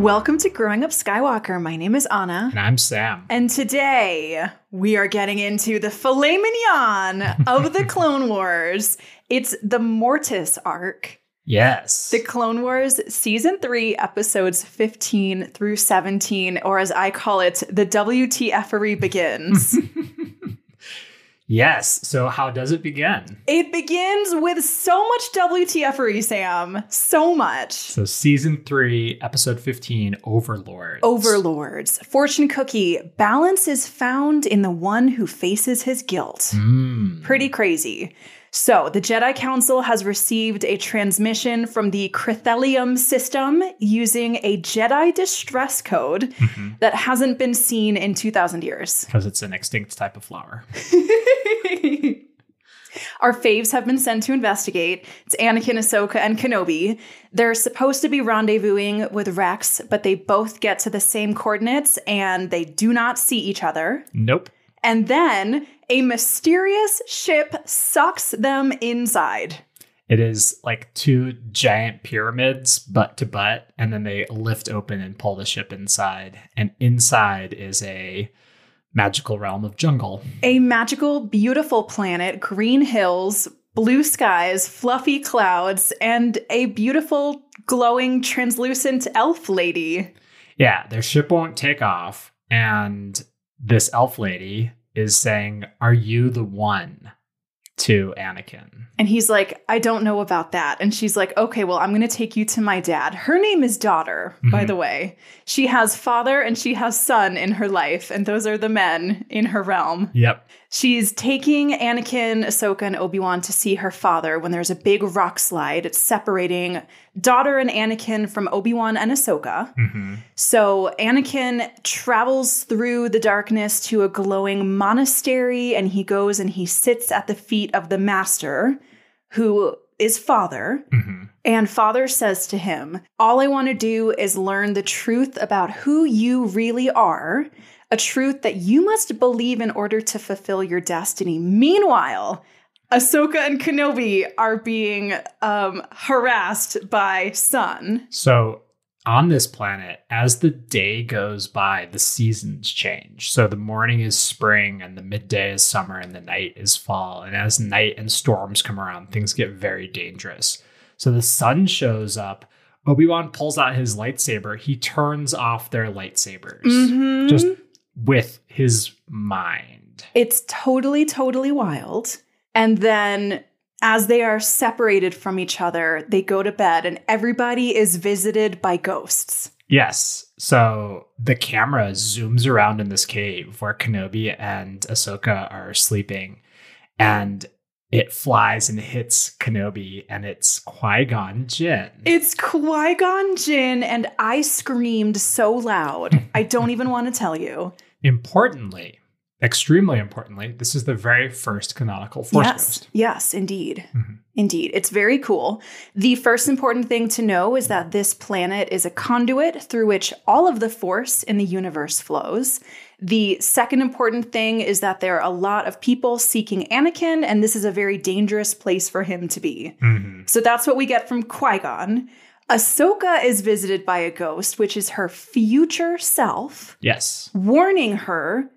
Welcome to Growing Up Skywalker. My name is Anna. And I'm Sam. And today we are getting into the filet mignon of the Clone Wars. It's the Mortis arc. Yes. The Clone Wars Season 3, Episodes 15 through 17, or as I call it, the WTFery begins. yes. So, how does it begin? it begins with so much WTFery, Sam. So much. So, Season 3, Episode 15, Overlords. Overlords. Fortune cookie. Balance is found in the one who faces his guilt. Mm. Pretty crazy. So, the Jedi Council has received a transmission from the Crithelium system using a Jedi distress code Mm-hmm. that hasn't been seen in 2,000 years. Because it's an extinct type of flower. Our faves have been sent to investigate. It's Anakin, Ahsoka, and Kenobi. They're supposed to be rendezvousing with Rex, but they both get to the same coordinates and they do not see each other. Nope. And then a mysterious ship sucks them inside. It is like two giant pyramids, butt to butt, and then they lift open and pull the ship inside. And inside is a magical realm of jungle. A magical, beautiful planet, green hills, blue skies, fluffy clouds, and a beautiful, glowing, translucent elf lady. Yeah, their ship won't take off, and this elf lady is saying, Are you the one to Anakin? And he's like, I don't know about that. And she's like, okay, well, I'm going to take you to my dad. Her name is Daughter, by Mhm. the way. She has father and she has son in her life, and those are the men in her realm. Yep. She's taking Anakin, Ahsoka, and Obi Wan to see her father when there's a big rock slide. It's separating Daughter and Anakin from Obi Wan and Ahsoka. hmm So Anakin travels through the darkness to a glowing monastery and he goes and he sits at the feet of the master, who is father. hmm And father says to him, All I want to do is learn the truth about who you really are, a truth that you must believe in order to fulfill your destiny. Meanwhile, Ahsoka and Kenobi are being um, harassed by Son. So on this planet, as the day goes by, the seasons change. So the morning is spring, and the midday is summer, and the night is fall. And as night and storms come around, things get very dangerous. So the son shows up. Obi Wan pulls out his lightsaber. He turns off their lightsabers Mhm. just with his mind. It's totally, totally wild. And then as they are separated from each other, they go to bed and everybody is visited by ghosts. Yes. So the camera zooms around in this cave where Kenobi and Ahsoka are sleeping, and it flies and hits Kenobi, and it's Qui Gon Jinn. It's Qui Gon Jinn, and I screamed so loud. I don't even want to tell you. Importantly, extremely importantly, this is the very first canonical Force yes, Ghost. yes, indeed. Mhm. Indeed. It's very cool. The first important thing to know is that this planet is a conduit through which all of the force in the universe flows. The second important thing is that there are a lot of people seeking Anakin, and this is a very dangerous place for him to be. Mhm. So that's what we get from Qui Gon. Ahsoka is visited by a ghost, which is her future self, Yes. warning her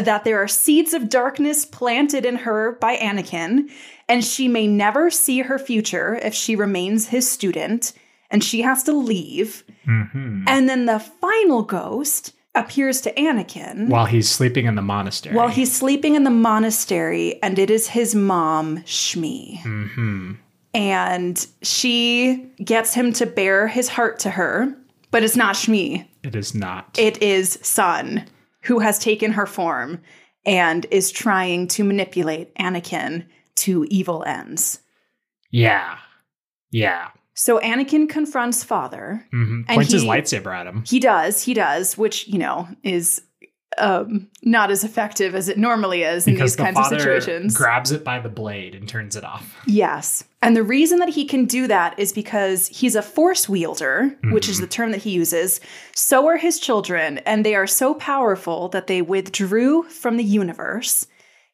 that there are seeds of darkness planted in her by Anakin, and she may never see her future if she remains his student, and she has to leave. Mhm. And then the final ghost appears to Anakin While he's sleeping in the monastery. while he's sleeping in the monastery, and it is his mom, Shmi. Mhm. And she gets him to bare his heart to her, but it's not Shmi. It is not. It is Son, who has taken her form and is trying to manipulate Anakin to evil ends. yeah. Yeah. So Anakin confronts father. Mhm. And Points his lightsaber at him. He does, he does, which, you know, is um, not as effective as it normally is in Because these the kinds of father situations. grabs it by the blade and turns it off. Yes. And the reason that he can do that is because he's a force wielder, which is the term that he uses. So are his children, and they are so powerful that they withdrew from the universe,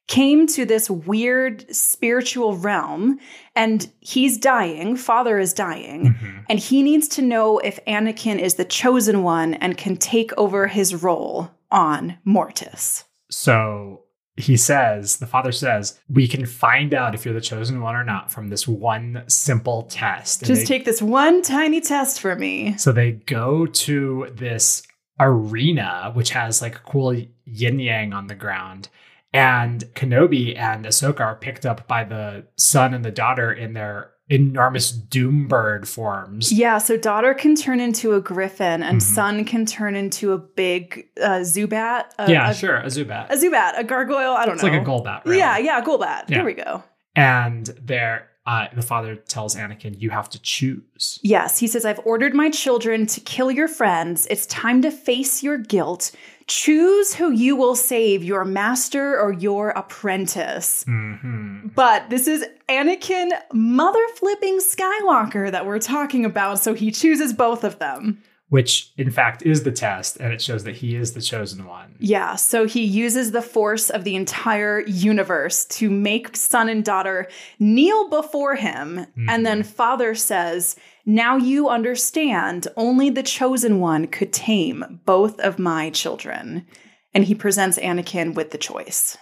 came to this weird spiritual realm and he's dying. Father is dying. Mhm. And he needs to know if Anakin is the chosen one and can take over his role on Mortis. So he says, the father says, we can find out if you're the chosen one or not from this one simple test. And Just they- take this one tiny test for me. So they go to this arena, which has like a cool yin yang on the ground. And Kenobi and Ahsoka are picked up by the son and the daughter in their enormous doom bird forms. Yeah, so daughter can turn into a griffin and Mhm. son can turn into a big uh, Zubat. A, yeah, a, sure, a Zubat. a Zubat, a gargoyle. I don't It's know. It's like a Golbat, really. Yeah, yeah, Golbat. Yeah. There we go. And there, uh, the father tells Anakin, "You have to choose." Yes, he says, I've ordered my children to kill your friends. It's time to face your guilt. Choose who you will save, your master or your apprentice. hmm But this is Anakin mother flipping Skywalker that we're talking about, so he chooses both of them. Which, in fact, is the test, and it shows that he is the chosen one. Yeah, so he uses the force of the entire universe to make son and daughter kneel before him. And then mm-hmm. father says, Now you understand, only the chosen one could tame both of my children. And he presents Anakin with the choice.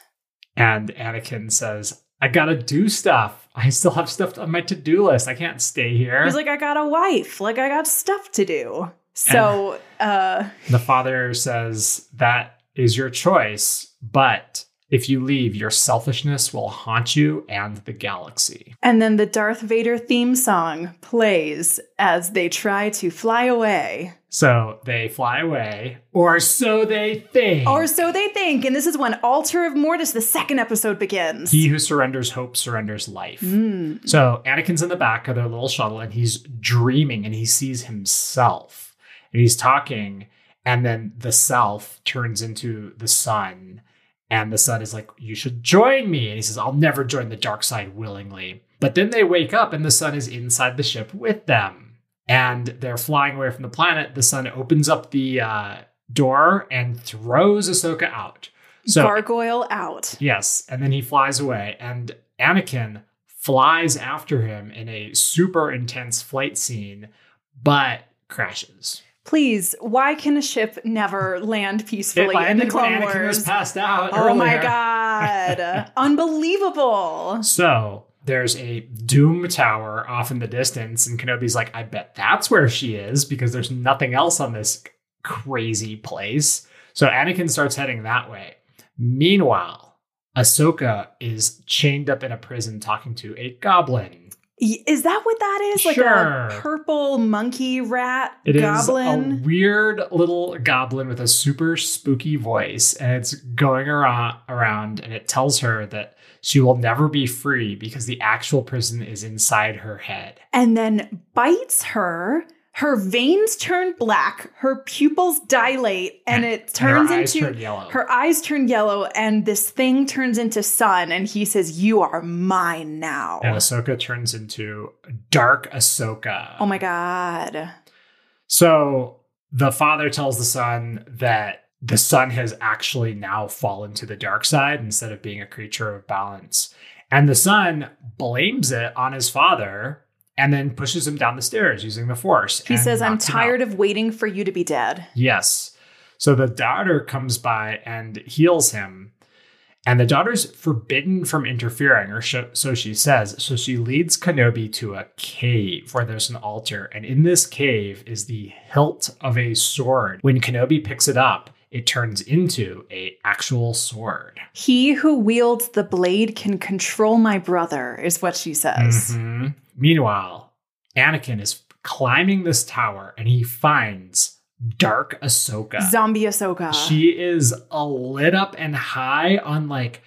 And Anakin says, I gotta do stuff. I still have stuff on my to do list. I can't stay here. He's like, I got a wife, like, I got stuff to do. So, uh, the father says, That is your choice, but if you leave, your selfishness will haunt you and the galaxy. and then the Darth Vader theme song plays as they try to fly away. So they fly away, or so they think. Or so they think. And this is when Altar of Mortis, the second episode, begins. he who surrenders hope surrenders life. Mm. So Anakin's in the back of their little shuttle and he's dreaming and he sees himself and he's talking. And then the self turns into the son. And the son is like, You should join me. And he says, I'll never join the dark side willingly. But then they wake up and the son is inside the ship with them. And they're flying away from the planet. The son opens up the uh, door and throws Ahsoka out. So Gargoyle out. Yes, and then he flies away, and Anakin flies after him in a super intense flight scene, but crashes. Please, why can a ship never land peacefully in the Clone Wars? passed out. Oh my god. Unbelievable. So there's a Doom Tower off in the distance, and Kenobi's like, I bet that's where she is because there's nothing else on this crazy place. So Anakin starts heading that way. Meanwhile, Ahsoka is chained up in a prison talking to a goblin. Is that what that is? Like Sure. a purple monkey rat It is goblin? a weird little goblin with a super spooky voice, and it's going around, around, and it tells her that she will never be free because the actual prison is inside her head. and then bites her. Her veins turn black, her pupils dilate, and it And her turns eyes into turn yellow. her eyes turn yellow, and this thing turns into son, and he says, You are mine now. and Ahsoka turns into Dark Ahsoka. Oh my god. So the father tells the son that the son has actually now fallen to the dark side instead of being a creature of balance. And the son blames it on his father and then pushes him down the stairs using the force. He says, I'm tired of waiting for you to be dead. Yes. So the daughter comes by and heals him. And the daughter's forbidden from interfering, or sh- so she says. So she leads Kenobi to a cave where there's an altar. And in this cave is the hilt of a sword. When Kenobi picks it up, it turns into a actual sword. He who wields the blade can control my brother, is what she says. Mhm. Meanwhile, Anakin is climbing this tower and he finds Dark Ahsoka. Zombie Ahsoka. She is a lit up and high on like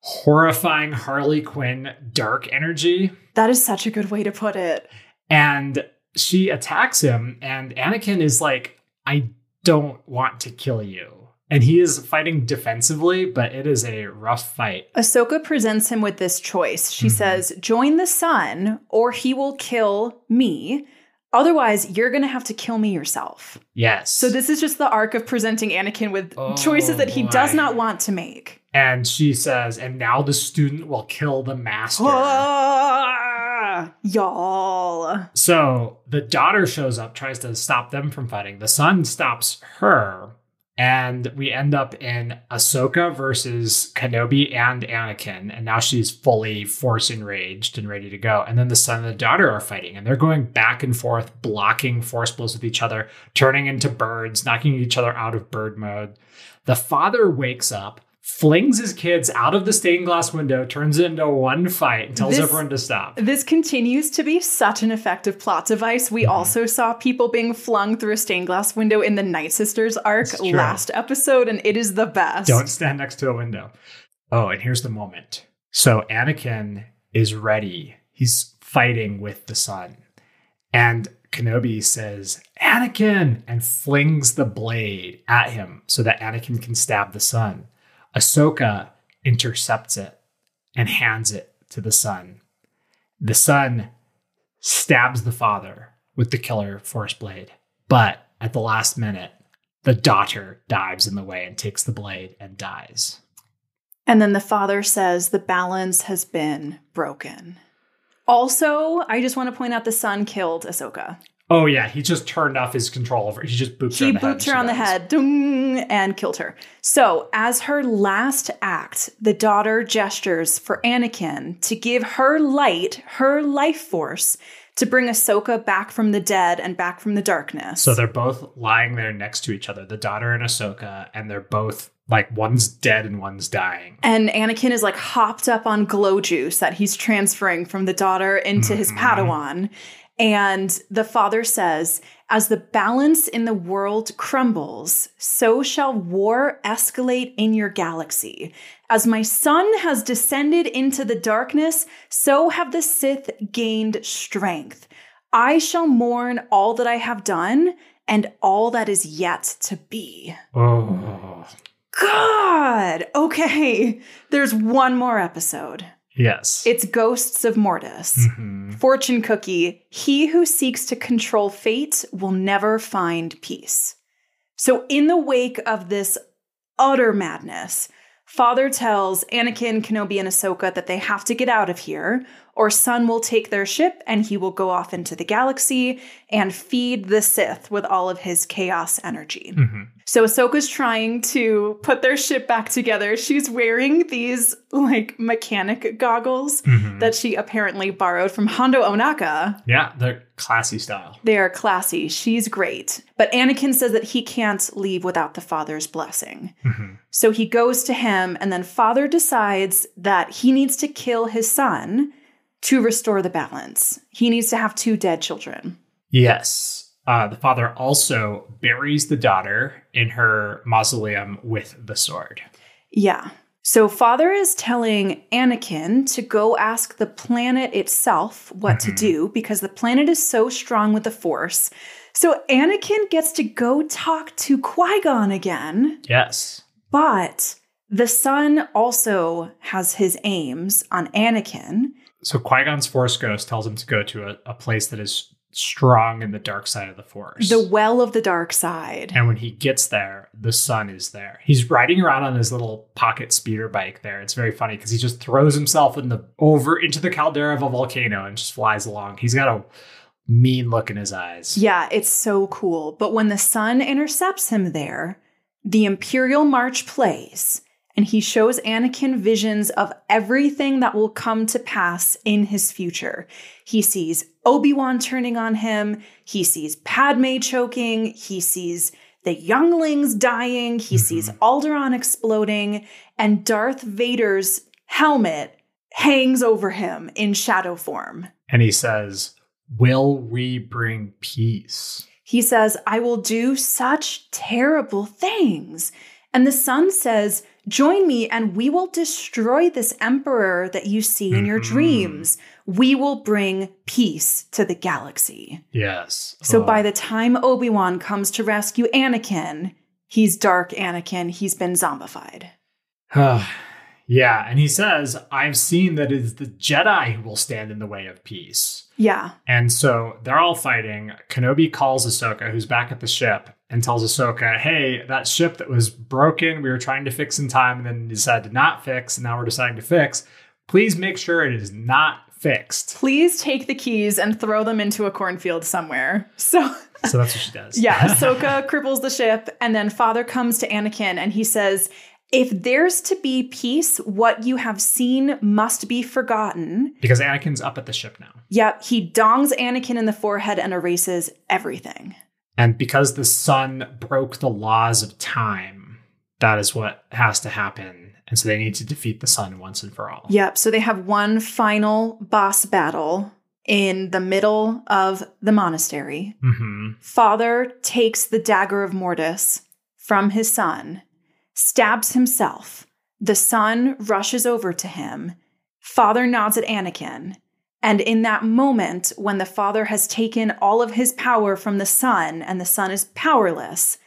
horrifying Harley Quinn dark energy. that is such a good way to put it. And she attacks him, and Anakin is like, I don't want to kill you. And he is fighting defensively, but it is a rough fight. Ahsoka presents him with this choice. She Mhm. says, Join the son, or he will kill me. Otherwise, you're going to have to kill me yourself. Yes. So, this is just the arc of presenting Anakin with Oh, choices that he boy. does not want to make. And she says, and now the student will kill the master. Ah, y'all. So the daughter shows up, tries to stop them from fighting. The son stops her. And we end up in Ahsoka versus Kenobi and Anakin. And now she's fully force enraged and ready to go. And then the son and the daughter are fighting. And they're going back and forth, blocking force blows with each other, turning into birds, knocking each other out of bird mode. The father wakes up, flings his kids out of the stained glass window, turns it into one fight, and tells This- everyone to stop. This continues to be such an effective plot device. We Mm-hmm. also saw people being flung through a stained glass window in the Night Sisters arc last episode, and it is the best. Don't stand next to a window. Oh, and here's the moment. So Anakin is ready. He's fighting with the son. And Kenobi says, Anakin, and flings the blade at him so that Anakin can stab the son. Ahsoka intercepts it and hands it to the son. The son stabs the father with the killer force blade. But at the last minute, the daughter dives in the way and takes the blade and dies. And then the father says the balance has been broken. Also, I just want to point out the son killed Ahsoka. Oh yeah, he just turned off his control over. He just booped her He on the head. her on the head and killed her. So, as her last act, the daughter gestures for Anakin to give her light, her life force, to bring Ahsoka back from the dead and back from the darkness. So they're both lying there next to each other, the daughter and Ahsoka, and they're both like one's dead and one's dying. and Anakin is like hopped up on glow juice that he's transferring from the daughter into his Mhm. Padawan. And the father says, As the balance in the world crumbles, so shall war escalate in your galaxy. As my son has descended into the darkness, so have the Sith gained strength. I shall mourn all that I have done and all that is yet to be. Oh God. Okay. There's one more episode. Yes. It's Ghosts of Mortis. Mhm. Fortune cookie. He who seeks to control fate will never find peace. So, in the wake of this utter madness, Father tells Anakin, Kenobi, and Ahsoka that they have to get out of here, or Son will take their ship and he will go off into the galaxy and feed the Sith with all of his chaos energy. Mhm. So Ahsoka's trying to put their ship back together. She's wearing these like mechanic goggles Mhm. that she apparently borrowed from Hondo Ohnaka. yeah, they're classy style. They are classy. She's great. But Anakin says that he can't leave without the father's blessing. Mhm. So he goes to him, and then father decides that he needs to kill his son to restore the balance. He needs to have two dead children. Yes. Uh, the father also buries the daughter in her mausoleum with the sword. Yeah. So father is telling Anakin to go ask the planet itself what to Mhm. do because the planet is so strong with the force. So Anakin gets to go talk to Qui-Gon again, Yes. but the son also has his aims on Anakin. So Qui Gon's Force Ghost tells him to go to a, a place that is strong in the dark side of the Force. The well of the dark side. and when he gets there, the son is there. He's riding around on his little pocket speeder bike there. It's very funny because he just throws himself in the over into the caldera of a volcano and just flies along. He's got a mean look in his eyes. Yeah, it's so cool. But when the son intercepts him there, the Imperial March plays, and he shows Anakin visions of everything that will come to pass in his future. He sees Obi Wan turning on him, he sees Padme choking, he sees the younglings dying, he mm-hmm. sees Alderaan exploding, and Darth Vader's helmet hangs over him in shadow form. And he says, Will we bring peace? He says, I will do such terrible things. And the son says, Join me and we will destroy this emperor that you see in your Mhm. dreams. We will bring peace to the galaxy. Yes. So Oh. by the time Obi Wan comes to rescue Anakin, he's dark Anakin. He's been zombified. Yeah, and he says, I've seen that it is the Jedi who will stand in the way of peace. Yeah. And so they're all fighting. Kenobi calls Ahsoka, who's back at the ship, and tells Ahsoka, hey, that ship that was broken, we were trying to fix in time and then decided to not fix, and now we're deciding to fix. Please make sure it is not fixed. Please take the keys and throw them into a cornfield somewhere. So So that's what she does. Yeah, Ahsoka cripples the ship, and then Father comes to Anakin and he says, If there's to be peace, what you have seen must be forgotten. because Anakin's up at the ship now. Yep, he dongs Anakin in the forehead and erases everything. And because the son broke the laws of time, that is what has to happen. And so they need to defeat the son once and for all. Yep, so they have one final boss battle in the middle of the monastery. hmm Father takes the dagger of Mortis from his son, stabs himself. The son rushes over to him. Father nods at Anakin. And in that moment, when the father has taken all of his power from the son and the son is powerless,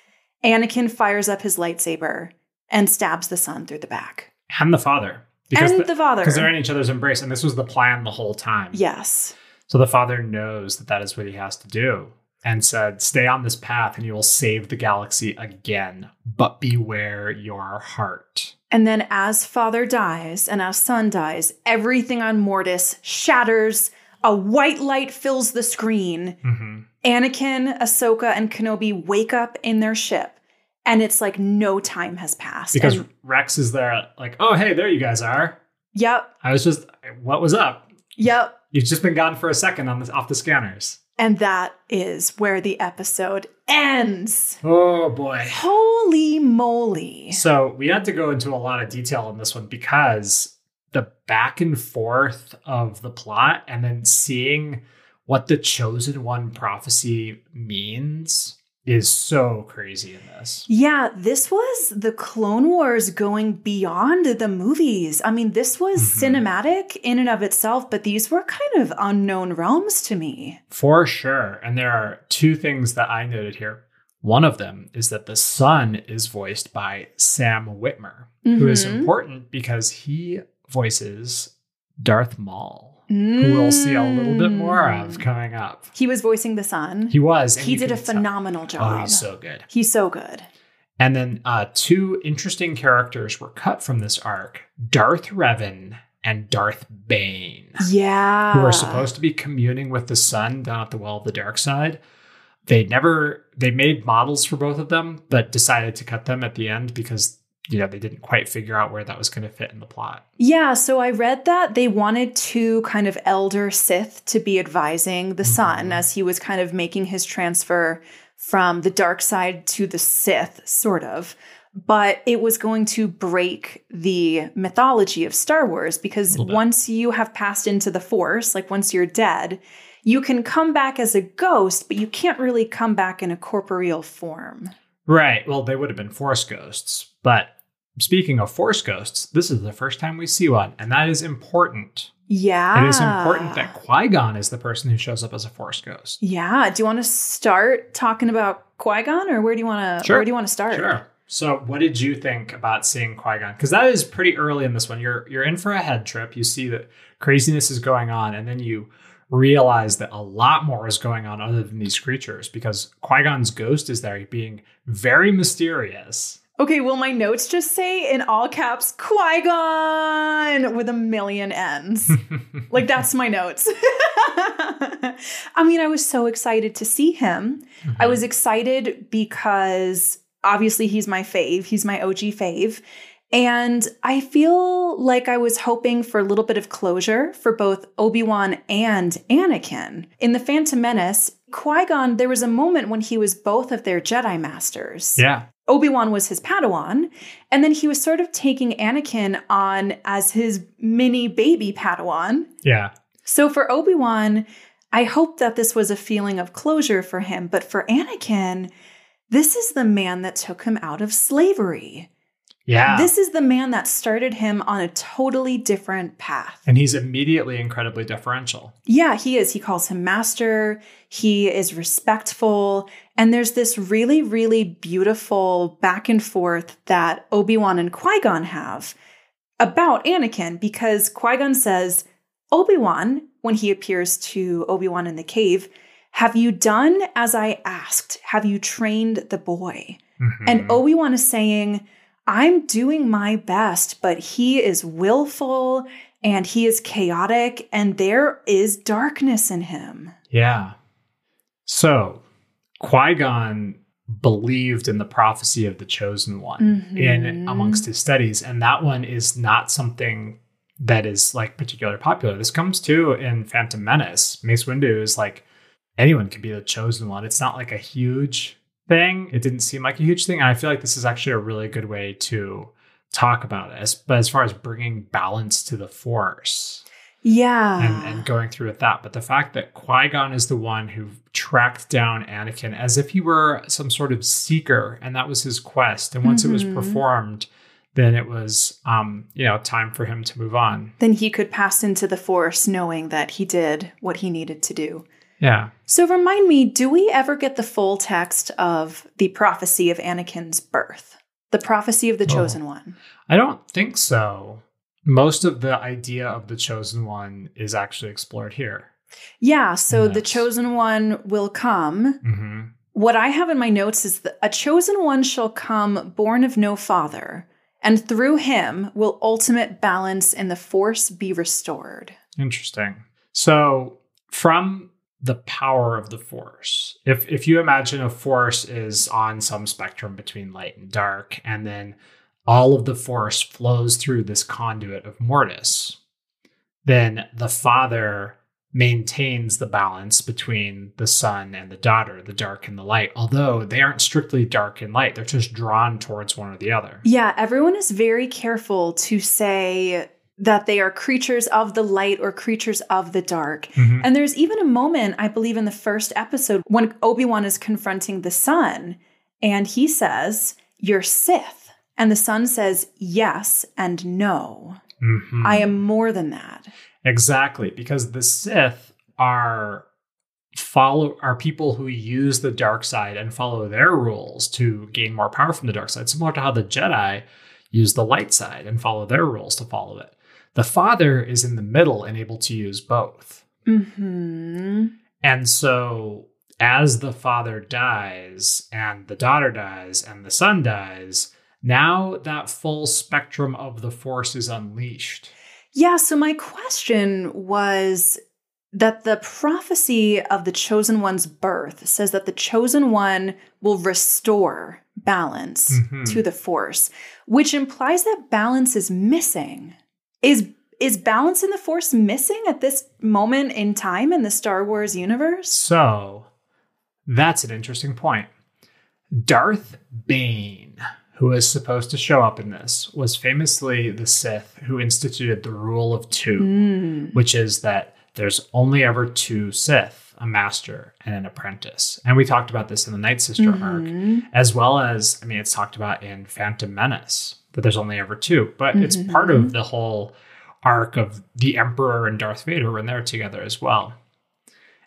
Anakin fires up his lightsaber and stabs the son through the back. And the father. and the, father. Because they're in each other's embrace. And this was the plan the whole time. yes. So the father knows that that is what he has to do and said, Stay on this path and you will save the galaxy again, but beware your heart. And then, as father dies and as son dies, everything on Mortis shatters. A white light fills the screen. hmm Anakin, Ahsoka, and Kenobi wake up in their ship, and it's like no time has passed. Because And- Rex is there, like, Oh, hey, there you guys are. yep, I was just, what was up? yep. You've just been gone for a second on the, off the scanners. And that is where the episode ends. Oh boy. Holy moly. So we had to go into a lot of detail on this one because the back and forth of the plot and then seeing what the chosen one prophecy means is so crazy in this. Yeah, this was the Clone Wars going beyond the movies. I mean, this was Mhm. cinematic in and of itself, but these were kind of unknown realms to me. For sure. And there are two things that I noted here. One of them is that the son is voiced by Sam Witwer, who is Mhm. important because he voices Darth Maul. Who we'll see a little bit more of Mm. coming up. He was voicing the son. He was. He did a can tell- phenomenal job. Oh, he's so good. He's so good. And then uh, two interesting characters were cut from this arc Darth Revan and Darth Bane, Yeah. who are supposed to be communing with the son down at the Well of the Dark Side. They never, they made models for both of them, but decided to cut them at the end because, you know, they didn't quite figure out where that was going to fit in the plot. Yeah, so I read that they wanted two kind of elder Sith to be advising the son Mhm. as he was kind of making his transfer from the dark side to the Sith, sort of. But it was going to break the mythology of Star Wars because once you have passed into the Force, like once you're dead, you can come back as a ghost, but you can't really come back in a corporeal form. Right. Well, they would have been Force ghosts. But speaking of Force ghosts, this is the first time we see one, and that is important. Yeah. It is important that Qui Gon is the person who shows up as a Force ghost. Yeah. Do you want to start talking about Qui Gon, or where do you want to? Sure. Where do you want to start? Sure. So, what did you think about seeing Qui Gon? Because that is pretty early in this one. You're you're in for a head trip. You see that craziness is going on, and then you realize that a lot more is going on other than these creatures. Because Qui Gon's ghost is there, being very mysterious. Okay. Well, my notes just say in all caps Qui Gon with a million N's. like that's my notes. I mean, I was so excited to see him. I mm-hmm. was excited because obviously he's my fave. He's my OG fave. And I feel like I was hoping for a little bit of closure for both Obi Wan and Anakin. In The Phantom Menace, Qui Gon, there was a moment when he was both of their Jedi masters. yeah. Obi Wan was his Padawan, and then he was sort of taking Anakin on as his mini baby Padawan. Yeah. So for Obi Wan, I hope that this was a feeling of closure for him. But for Anakin, this is the man that took him out of slavery. Yeah. This is the man that started him on a totally different path. and he's immediately incredibly deferential. Yeah, he is. He calls him master. He is respectful. And there's this really, really beautiful back and forth that Obi Wan and Qui Gon have. about Anakin because Qui Gon says, Obi Wan, when he appears to Obi Wan in the cave, have you done as I asked? Have you trained the boy? Mhm. And Obi Wan is saying, I'm doing my best, but he is willful and he is chaotic, and there is darkness in him. Yeah. So Qui Gon believed in the prophecy of the chosen one in Mhm. amongst his studies, and that one is not something that is like particularly popular. This comes too in Phantom Menace. Mace Windu is like anyone could be the chosen one. It's not like a huge thing. It didn't seem like a huge thing, and I feel like this is actually a really good way to talk about it. As- But as far as bringing balance to the Force, Yeah. and, and going through with that. But the fact that Qui Gon is the one who tracked down Anakin as if he were some sort of seeker, and that was his quest. And once it was Mhm. performed, then it was, um, you know, time for him to move on. then he could pass into the Force knowing that he did what he needed to do. Yeah. So remind me, do we ever get the full text of the prophecy of Anakin's birth? The prophecy of the Oh. chosen one. I don't think so. Most of the idea of the chosen one is actually explored here. Yeah, so the chosen one will come. hmm What I have in my notes is that a chosen one shall come born of no father, and through him will ultimate balance in the force be restored. Interesting. So, from the power of the force, if if you imagine a force is on some spectrum between light and dark, and then all of the force flows through this conduit of mortis, then the father maintains the balance between the son and the daughter, the dark and the light, although they aren't strictly dark and light, they're just drawn towards one or the other. Yeah, everyone is very careful to say that they are creatures of the light or creatures of the dark. Mhm. And there's even a moment, I believe, in the first episode when Obi Wan is confronting the son and he says, You're Sith. And the son says, Yes and no. Mhm. I am more than that. Exactly, because the Sith are follow are people who use the dark side and follow their rules to gain more power from the dark side, similar to how the Jedi use the light side and follow their rules to follow it. The Father is in the middle and able to use both. hmm And so as the father dies and the daughter dies and the son dies, now that full spectrum of the force is unleashed. Yeah, so my question was that the prophecy of the chosen one's birth says that the chosen one will restore balance Mhm. to the force, which implies that balance is missing. Is is balance in the force missing at this moment in time in the Star Wars universe? So that's an interesting point. Darth Bane, who is supposed to show up in this, was famously the Sith who instituted the rule of two, Mm. which is that there's only ever two Sith, a master and an apprentice. And we talked about this in the Night Sister arc, Mhm. as well as, I mean, it's talked about in Phantom Menace that there's only ever two, but it's part of the whole arc of the Emperor and Darth Vader when they're together as well.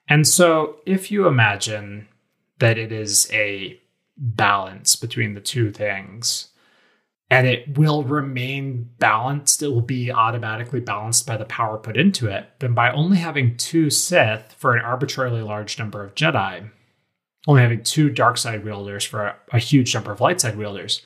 And so, if you imagine that it is a balance between the two things, and it will remain balanced, it will be automatically balanced by the power put into it, then by only having two Sith for an arbitrarily large number of Jedi, only having two dark side wielders for a, a huge number of light side wielders,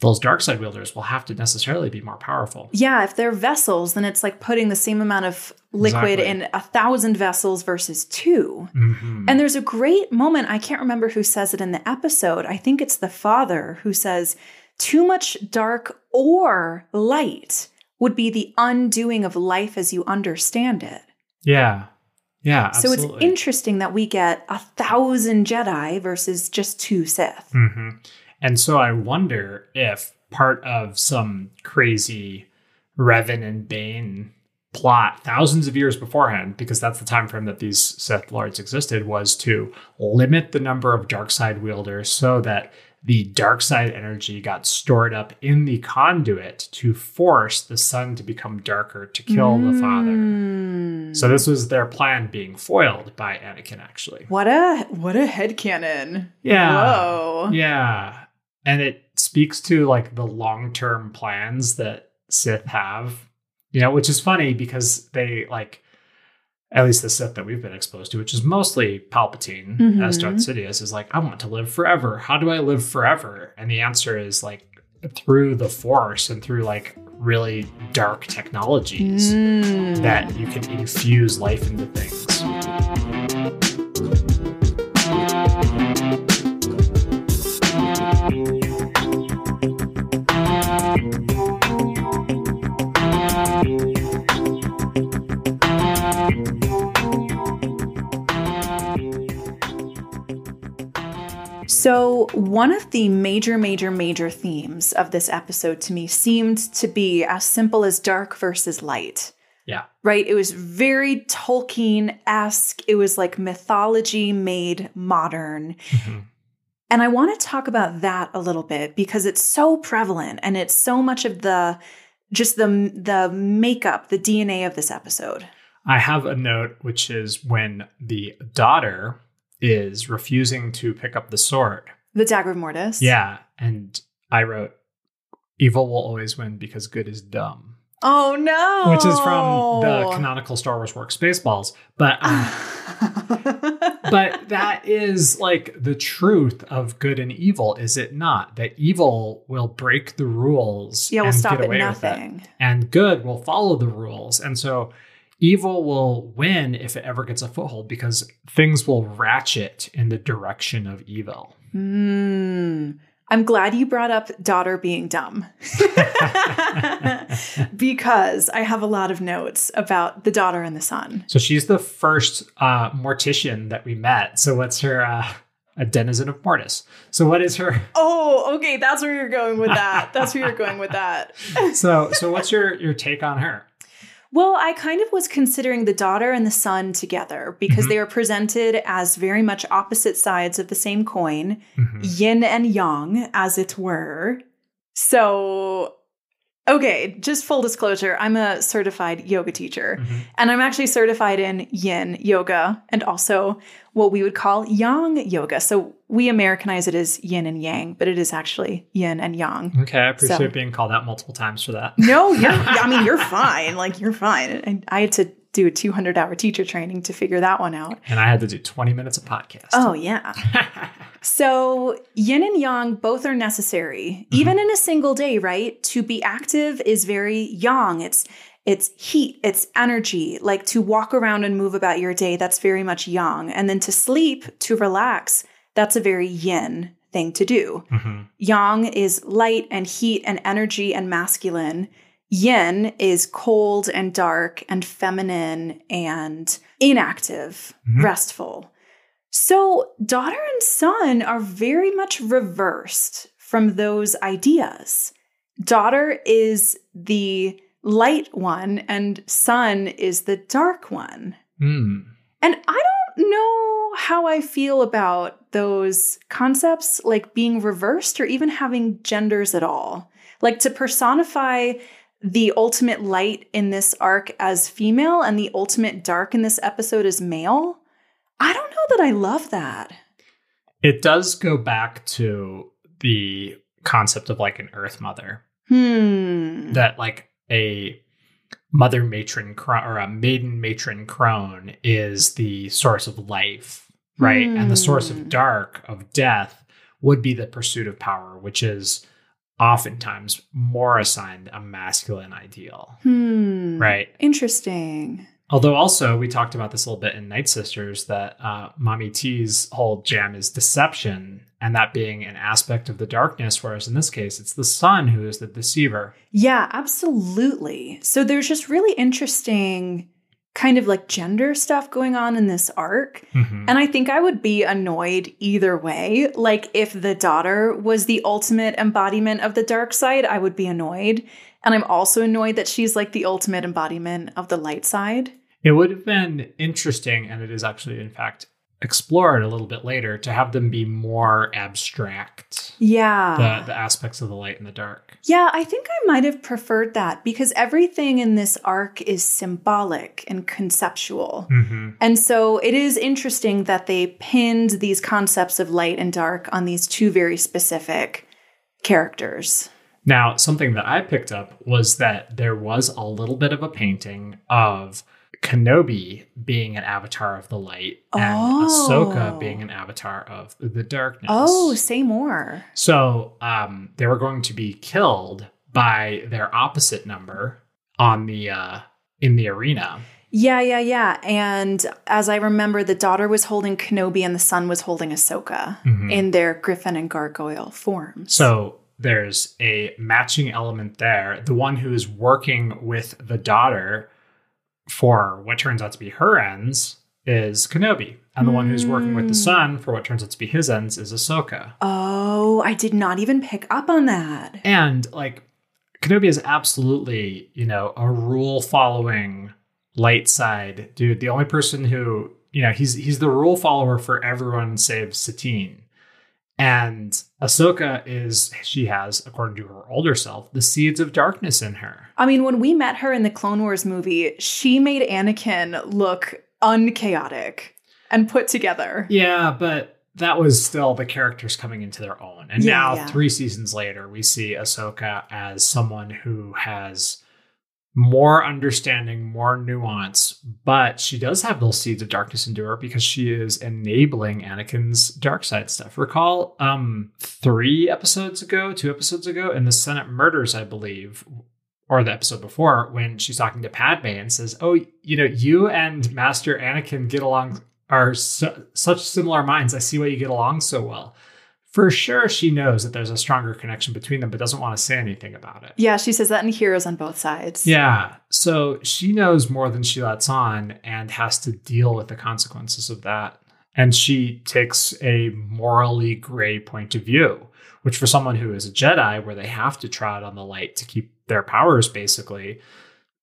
those dark side wielders will have to necessarily be more powerful. Yeah, if they're vessels, then it's like putting the same amount of liquid Exactly. in a thousand vessels versus two. Mhm. And there's a great moment, I can't remember who says it in the episode. I think it's the father who says, Too much dark or light would be the undoing of life as you understand it. yeah. Yeah. So it's interesting that we get a thousand Jedi versus just two Sith. hmm And so I wonder if part of some crazy Revan and Bane plot thousands of years beforehand, because that's the time frame that these Sith Lords existed, was to limit the number of dark side wielders so that the dark side energy got stored up in the conduit to force the sun to become darker to kill the father. Mm. So this was their plan being foiled by Anakin, actually. what a what a headcanon. Yeah. Whoa. Yeah. And it speaks to like the long term plans that Sith have, you know, which is funny because they like, at least the Sith that we've been exposed to, which is mostly Palpatine as Mhm. Darth Sidious, is like, I want to live forever. How do I live forever? And the answer is like through the Force and through like really dark technologies Mm. that you can infuse life into things. So, one of the major, major, major themes of this episode to me seemed to be as simple as dark versus light. Yeah. Right? It was very Tolkien esque. It was like mythology made modern. Mhm. And I want to talk about that a little bit because it's so prevalent and it's so much of the just the the makeup, the DNA of this episode. I have a note, which is when the daughter is refusing to pick up the sword. The dagger of Mortis. Yeah. And I wrote, evil will always win because good is dumb, Oh no. which is from the canonical Star Wars work Spaceballs. But, um, but that is like the truth of good and evil, is it not? That evil will break the rules yeah, we'll and stop get at away with it. nothing. and good will follow the rules. And so evil will win if it ever gets a foothold because things will ratchet in the direction of evil. Hmm. I'm glad you brought up daughter being dumb. because I have a lot of notes about the daughter and the son. So she's the first uh, mortician that we met. So what's her uh, a denizen of Mortis? So what is her? Oh, okay, that's where you're going with that. That's where you're going with that. So so what's your your take on her? Well, I kind of was considering the daughter and the son together because Mhm. they are presented as very much opposite sides of the same coin, Mhm. yin and yang, as it were. So, okay, just full disclosure I'm a certified yoga teacher, Mhm. and I'm actually certified in yin yoga and also what we would call yang yoga. So, we Americanize it as yin and yang, but it is actually yin and yang. Okay, I appreciate So- being called out multiple times for that. No, you're, I mean, you're fine. Like, you're fine. And I had to do a 200 hour teacher training to figure that one out. And I had to do 20 minutes of podcast. Oh, yeah. So, yin and yang both are necessary, even in a single day, right? To be active is very yang. It's it's heat, it's energy. Like to walk around and move about your day, that's very much yang. And then to sleep, to relax, that's a very yin thing to do. Mhm. Yang is light and heat and energy and masculine. Yin is cold and dark and feminine and inactive, Mhm. restful. So, daughter and son are very much reversed from those ideas. Daughter is the light one, and son is the dark one. Hmm. And I don't know how I feel about those concepts like being reversed or even having genders at all. Like to personify the ultimate light in this arc as female and the ultimate dark in this episode as male. I don't know that I love that. It does go back to the concept of like an earth mother. Hmm. that like a mother matron cro- or a maiden matron crone is the source of life, right? And the source Hmm. of dark, of death, would be the pursuit of power, which is oftentimes more assigned a masculine ideal, Hmm. right? Interesting. Although also we talked about this a little bit in Night Sisters that uh, Mommy T's whole jam is deception, and that being an aspect of the darkness, whereas in this case it's the son who is the deceiver. Yeah, absolutely. So there's just really interesting kind of like gender stuff going on in this arc. Mhm. And I think I would be annoyed either way. Like if the daughter was the ultimate embodiment of the dark side, I would be annoyed. And I'm also annoyed that she's like the ultimate embodiment of the light side. It would have been interesting, and it is actually, in fact, explored a little bit later to have them be more abstract. Yeah. The, the aspects of the light and the dark. Yeah, I think I might have preferred that because everything in this arc is symbolic and conceptual. Mm-hmm. And so it is interesting that they pinned these concepts of light and dark on these two very specific characters. Now, something that I picked up was that there was a little bit of a painting of Kenobi being an avatar of the light and Oh. Ahsoka being an avatar of the darkness. Oh, say more. So um, they were going to be killed by their opposite number on the uh, in the arena. Yeah, yeah, yeah. And as I remember, the daughter was holding Kenobi and the son was holding Ahsoka Mhm. in their Griffin and Gargoyle forms. So there's a matching element there. The one who is working with the daughter for what turns out to be her ends is Kenobi. And the one who's working with the Mm. son for what turns out to be his ends is Ahsoka. oh, I did not even pick up on that. And like Kenobi is absolutely, you know, a rule following light side dude. The only person who, you know, he's he's the rule follower for everyone save Satine. And Ahsoka is she has, according to her older self, the seeds of darkness in her. I mean, when we met her in the Clone Wars movie, she made Anakin look unchaotic and put together. Yeah, but that was still the characters coming into their own. And Yeah, now, yeah. three seasons later, we see Ahsoka as someone who has more understanding, more nuance, but she does have those seeds of darkness into her because she is enabling Anakin's dark side stuff. Recall um three episodes ago, two episodes ago, in the Senate murders, I believe, or the episode before, when she's talking to Padme and says, "Oh, you know, you and Master Anakin get along are su- such similar minds. I see why you get along so well." For sure, she knows that there's a stronger connection between them, but doesn't want to say anything about it. Yeah, she says that in Heroes on both sides. Yeah. So she knows more than she lets on and has to deal with the consequences of that. And she takes a morally gray point of view, which for someone who is a Jedi, where they have to trot on the light to keep their powers, basically,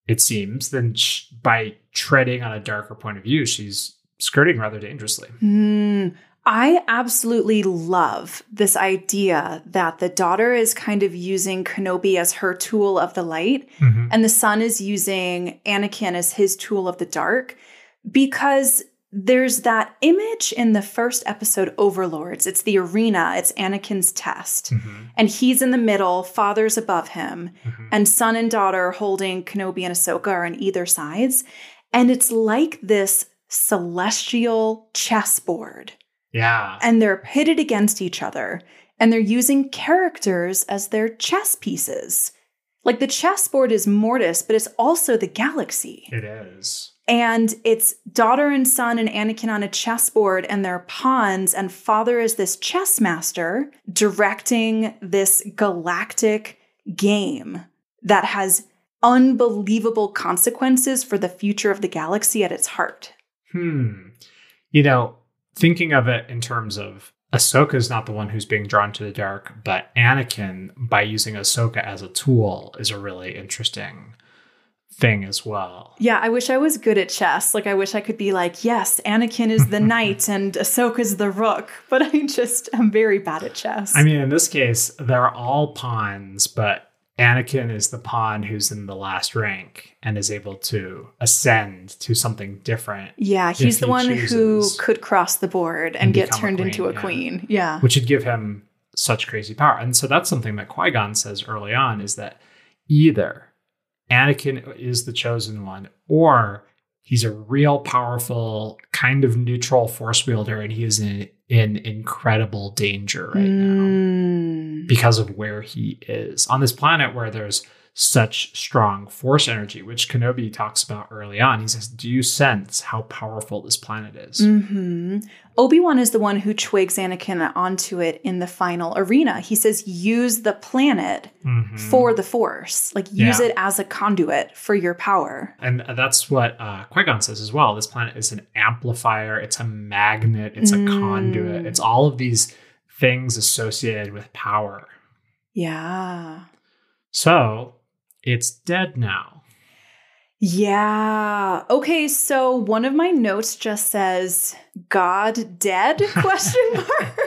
it seems, then by treading on a darker point of view, she's skirting rather dangerously. Hmm. I absolutely love this idea that the daughter is kind of using Kenobi as her tool of the light, and the son is using Anakin as his tool of the dark, because there's that image in the first episode, Overlords. It's the arena, it's Anakin's test. Mhm. And he's in the middle, father's above him, Mhm. and son and daughter holding Kenobi and Ahsoka are on either sides. And it's like this celestial chessboard. Yeah. And they're pitted against each other, and they're using characters as their chess pieces. Like the chessboard is Mortis, but it's also the galaxy. It is. And it's daughter and son and Anakin on a chessboard, and they're pawns, and father is this chess master directing this galactic game that has unbelievable consequences for the future of the galaxy at its heart. Hmm. You know, thinking of it in terms of Ahsoka is not the one who's being drawn to the dark, but Anakin, by using Ahsoka as a tool, is a really interesting thing as well. Yeah, I wish I was good at chess. Like, I wish I could be like, yes, Anakin is the knight and Ahsoka's the rook, but I just am very bad at chess. I mean, in this case, they're all pawns, but Anakin is the pawn who's in the last rank and is able to ascend to something different, yeah, he's the he one who could cross the board and, and get turned into a queen, yeah. queen. Yeah. which would give him such crazy power. And so that's something that Qui Gon says early on is that either Anakin is the chosen one, or he's a real powerful, kind of neutral force wielder, and he is in, in incredible danger right now Mm. Because of where he is on this planet where there's such strong force energy, which Kenobi talks about early on. He says, Do you sense how powerful this planet is? hmm Obi Wan is the one who twigs Anakin onto it in the final arena. He says, use the planet Mhm. for the Force, like use Yeah. it as a conduit for your power. And that's what uh, Qui Gon says as well. This planet is an amplifier, it's a magnet, it's a Mm. conduit, it's all of these things associated with power. Yeah. So it's dead now. Yeah. Okay, so one of my notes just says God dead question mark.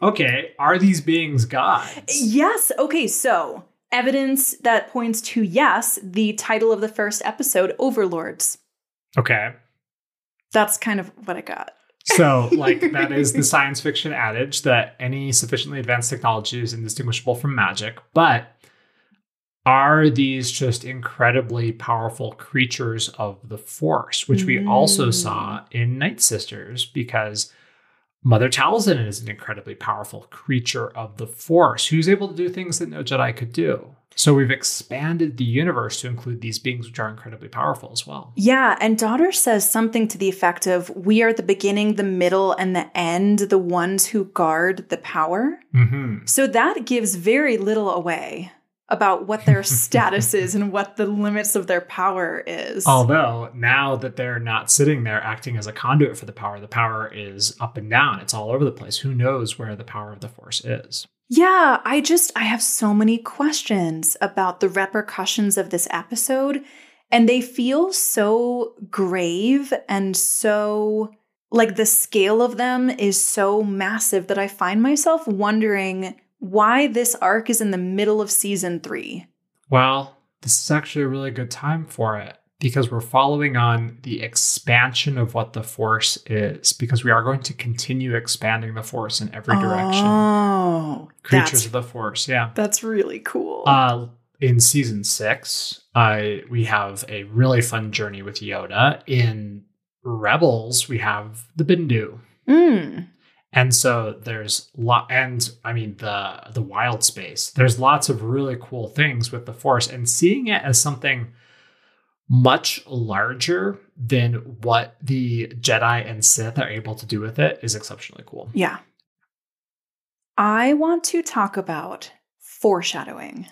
Okay, are these beings gods? yes. Okay, so evidence that points to yes, the title of the first episode Overlords. Okay. That's kind of what I got. So, like, that is the science fiction adage that any sufficiently advanced technology is indistinguishable from magic. But are these just incredibly powerful creatures of the Force, which we also Mm. saw in Night Sisters because Mother Talzin is an incredibly powerful creature of the Force who's able to do things that no Jedi could do. So we've expanded the universe to include these beings which are incredibly powerful as well. Yeah, and daughter says something to the effect of we are the beginning, the middle, and the end, the ones who guard the power. Mm-hmm. So that gives very little away about what their status is and what the limits of their power is. Although now that they're not sitting there acting as a conduit for the power, the power is up and down. It's all over the place. Who knows where the power of the Force is? Yeah, I just I have so many questions about the repercussions of this episode and they feel so grave and so like the scale of them is so massive that I find myself wondering why this arc is in the middle of season 3. Well, this is actually a really good time for it because we're following on the expansion of what the Force is, because we are going to continue expanding the Force in every direction. Oh, Creatures of the Force, yeah. that's really cool. Uh, in season six, uh, we have a really fun journey with Yoda. In Rebels, we have the Bendu. Mm. And so there's lot and I mean the the wild space. There's lots of really cool things with the force and seeing it as something much larger than what the Jedi and Sith are able to do with it is exceptionally cool. Yeah. I want to talk about foreshadowing.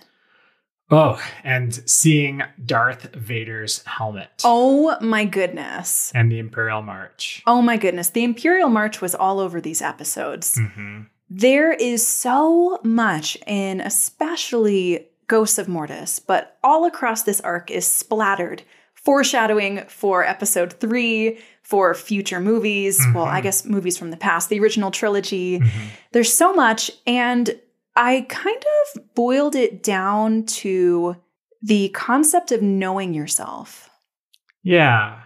Oh, and seeing Darth Vader's helmet Oh my goodness. and the Imperial March. Oh my goodness. The Imperial March was all over these episodes. hmm There is so much in especially Ghosts of Mortis, but all across this arc is splattered foreshadowing for episode three, for future movies. Well, I Mhm. guess movies from the past, the original trilogy. hmm There's so much, and I kind of boiled it down to the concept of knowing yourself. Yeah.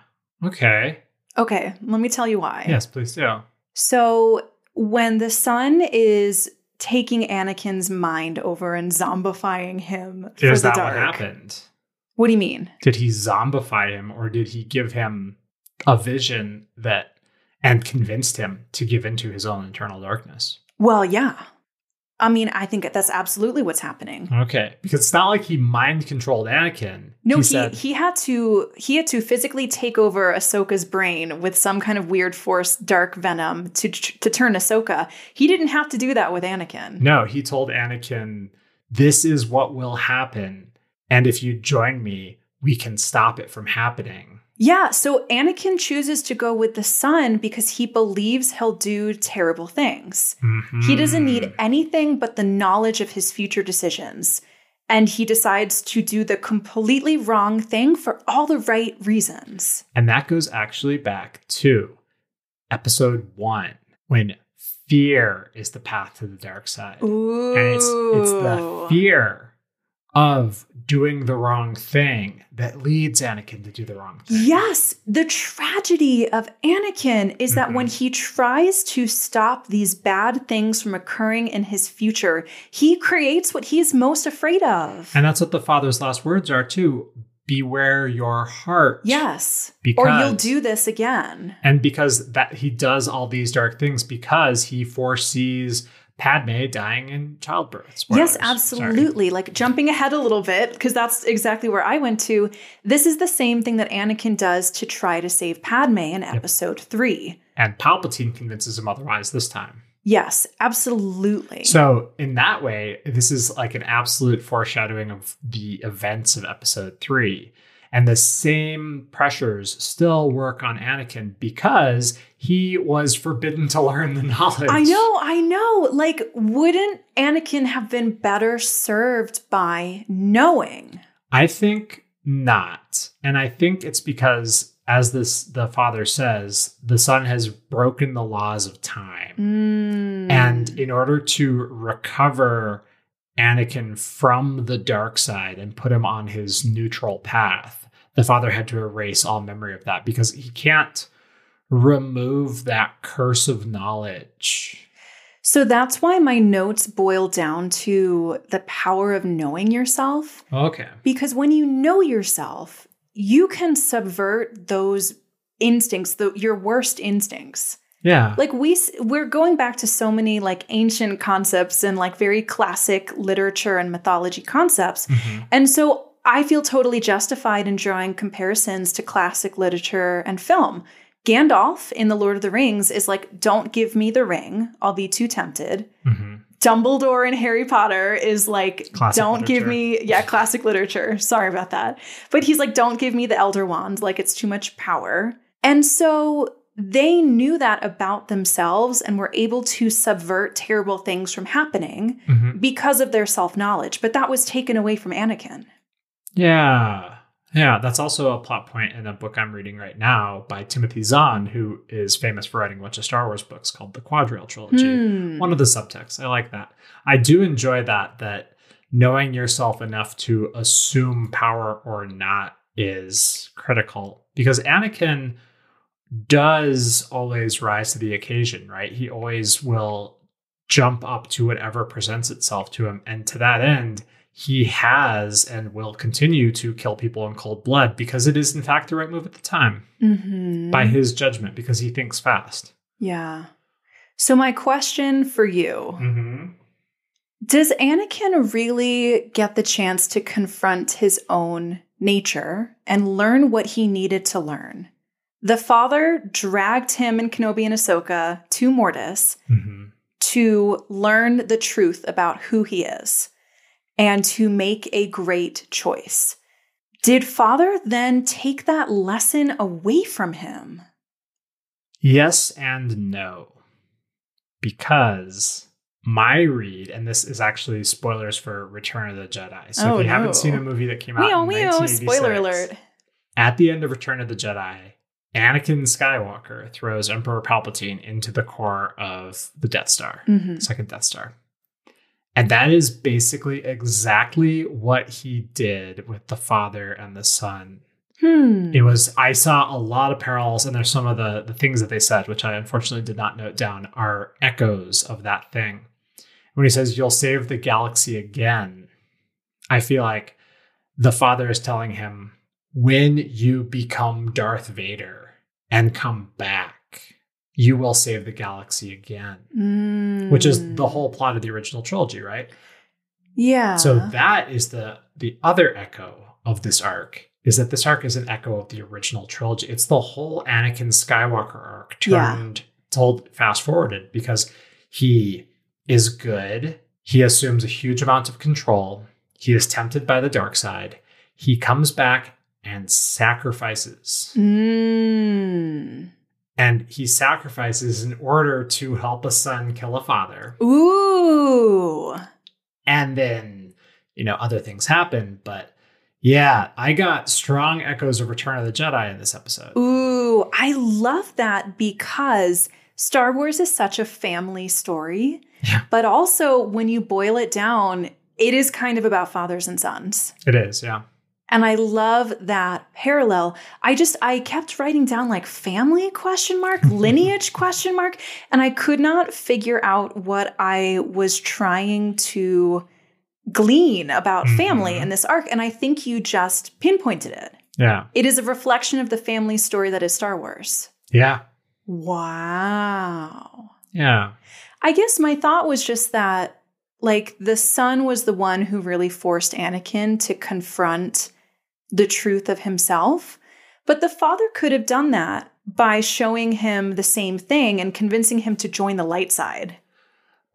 Okay. Okay, let me tell you why. Yes, please do. So, when the son is taking Anakin's mind over and zombifying him for Is the that dark. what happened? What do you mean? did he zombify him or did he give him a vision that and convinced him to give into his own internal darkness Well, yeah. I mean, I think that's absolutely what's happening. okay because it's not like he mind controlled anakin No, he, he, said he had to he had to physically take over Ahsoka's brain with some kind of weird force dark venom to to turn Ahsoka. He didn't have to do that with Anakin. no he told anakin this is what will happen and if you join me we can stop it from happening Yeah, so Anakin chooses to go with the son because he believes he'll do terrible things. He mm-hmm. doesn't need anything but the knowledge of his future decisions. And he decides to do the completely wrong thing for all the right reasons. and that goes actually back to episode one when fear is the path to the dark side Ooh. and it's it's the fear of doing the wrong thing that leads Anakin to do the wrong thing. Yes, the tragedy of Anakin is that Mhm. when he tries to stop these bad things from occurring in his future, he creates what he's most afraid of. And that's what the father's last words are too. Beware your heart. yes. Because or you'll do this again. and because that he does all these dark things because he foresees Padme dying in childbirth. Yes, Spoilers. Sorry. absolutely. Like jumping ahead a little bit, because that's exactly where I went to. This is the same thing that Anakin does to try to save Padme in episode three. And Palpatine convinces him otherwise this time. Yes, absolutely. So, in that way, this is like an absolute foreshadowing of the events of episode three. And the same pressures still work on Anakin because he was forbidden to learn the knowledge. I know, I know. Like, wouldn't Anakin have been better served by knowing? I think not. And I think it's because, as this the father says, the son has broken the laws of time. Mm. And in order to recover Anakin from the dark side and put him on his neutral path, the father had to erase all memory of that because he can't remove that curse of knowledge. So that's why my notes boil down to the power of knowing yourself. Okay. Because when you know yourself, you can subvert those instincts, the, your worst instincts. Yeah. Like we we're going back to so many like ancient concepts and like very classic literature and mythology concepts. Mhm. And so I feel totally justified in drawing comparisons to classic literature and film. Gandalf in The Lord of the Rings is like, don't give me the ring, I'll be too tempted. Mhm. Dumbledore in Harry Potter is like, Classic don't give me, yeah, classic literature. Sorry about that. But he's like, don't give me the Elder Wand, like it's too much power. And so they knew that about themselves and were able to subvert terrible things from happening Mhm. because of their self knowledge. But that was taken away from Anakin. Yeah. Yeah, that's also a plot point in a book I'm reading right now by Timothy Zahn, who is famous for writing a bunch of Star Wars books called the Quadrail Trilogy. Hmm. One of the subtexts. I like that. I do enjoy that, that knowing yourself enough to assume power or not is critical because Anakin does always rise to the occasion, right? He always will jump up to whatever presents itself to him. And to that end, he has and will continue to kill people in cold blood because it is, in fact, the right move at the time Mhm. by his judgment because he thinks fast. Yeah. So, my question for you Mm-hmm. Does Anakin really get the chance to confront his own nature and learn what he needed to learn? The father dragged him and Kenobi and Ahsoka to Mortis Mm-hmm. to learn the truth about who he is and to make a great choice. Did father then take that lesson away from him? Yes and no. Because my read, and this is actually spoilers for Return of the Jedi. So Oh, if you no. haven't seen a movie that came out Wee-oh, in wee-oh, spoiler alert. at the end of Return of the Jedi, Anakin Skywalker throws Emperor Palpatine into the core of the Death Star, Mhm. second Death Star. And that is basically exactly what he did with the father and the son Hmm. it was i saw a lot of parallels and there's some of the the things that they said which i unfortunately did not note down are echoes of that thing when he says you'll save the galaxy again i feel like the father is telling him when you become darth vader and come back you will save the galaxy again which is the Mm. whole plot of the original trilogy right Yeah. so that is the the other echo of this arc is that this arc is an echo of the original trilogy. It's the whole Anakin Skywalker arc Yeah. turned told fast forwarded because he is good. He assumes a huge amount of control. He is tempted by the dark side. He comes back and sacrifices. Mm. And he sacrifices in order to help a son kill a father. Ooh. and then you know other things happen but yeah i got strong echoes of return of the jedi in this episode Ooh, I love that because Star Wars is such a family story. Yeah. But also, when you boil it down, it is kind of about fathers and sons. it is yeah And I love that parallel. I just I kept writing down like family question mark, lineage question mark, and I could not figure out what I was trying to glean about family Mhm. in this arc and I think you just pinpointed it. yeah It is a reflection of the family story that is Star Wars. yeah Wow. yeah I guess my thought was just that, like, the son was the one who really forced Anakin to confront the truth of himself. But the father could have done that by showing him the same thing and convincing him to join the light side.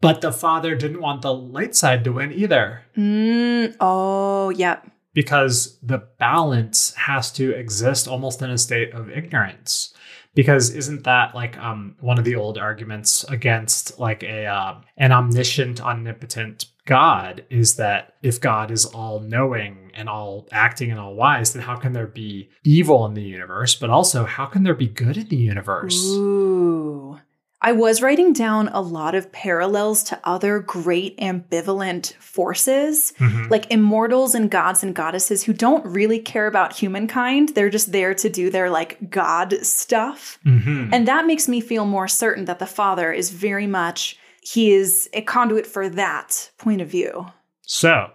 but the father didn't want the light side to win either Mm, oh, yep. because the balance has to exist almost in a state of ignorance because isn't that like um one of the old arguments against like a uh, an omniscient omnipotent god is that if god is all knowing and all acting and all wise then how can there be evil in the universe but also how can there be good in the universe Ooh. I was writing down a lot of parallels to other great ambivalent forces. Mhm. like immortals and gods and goddesses who don't really care about humankind. They're just there to do their like god stuff. Mhm. And that makes me feel more certain that the father is very much he is a conduit for that point of view. So,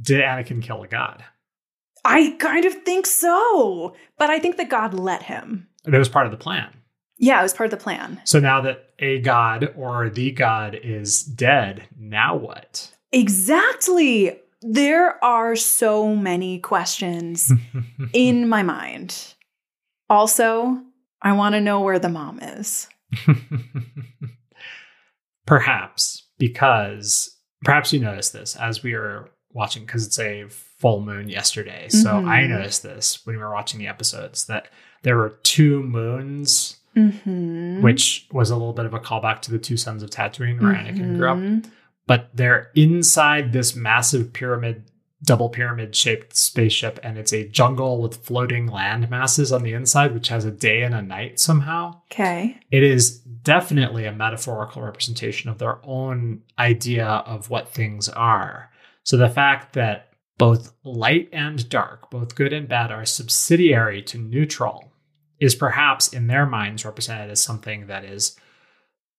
did Anakin kill a god? I kind of think so, but I think that God let him. That was part of the plan. Yeah, it was part of the plan. So now that a god or the god is dead, now what? Exactly. There are so many questions in my mind. Also, I want to know where the mom is. perhaps because perhaps you noticed this as we were watching because it's a full moon yesterday. So Mhm. I noticed this when we were watching the episodes that there were two moons, Mm-hmm. which was a little bit of a callback to the two suns of Tatooine where Anakin grew up. But they're inside this massive pyramid, double pyramid shaped spaceship, and it's a jungle with floating land masses on the inside, which has a day and a night somehow. Okay. It is definitely a metaphorical representation of their own idea of what things are. So the fact that both light and dark, both good and bad, are subsidiary to neutral is perhaps in their minds represented as something that is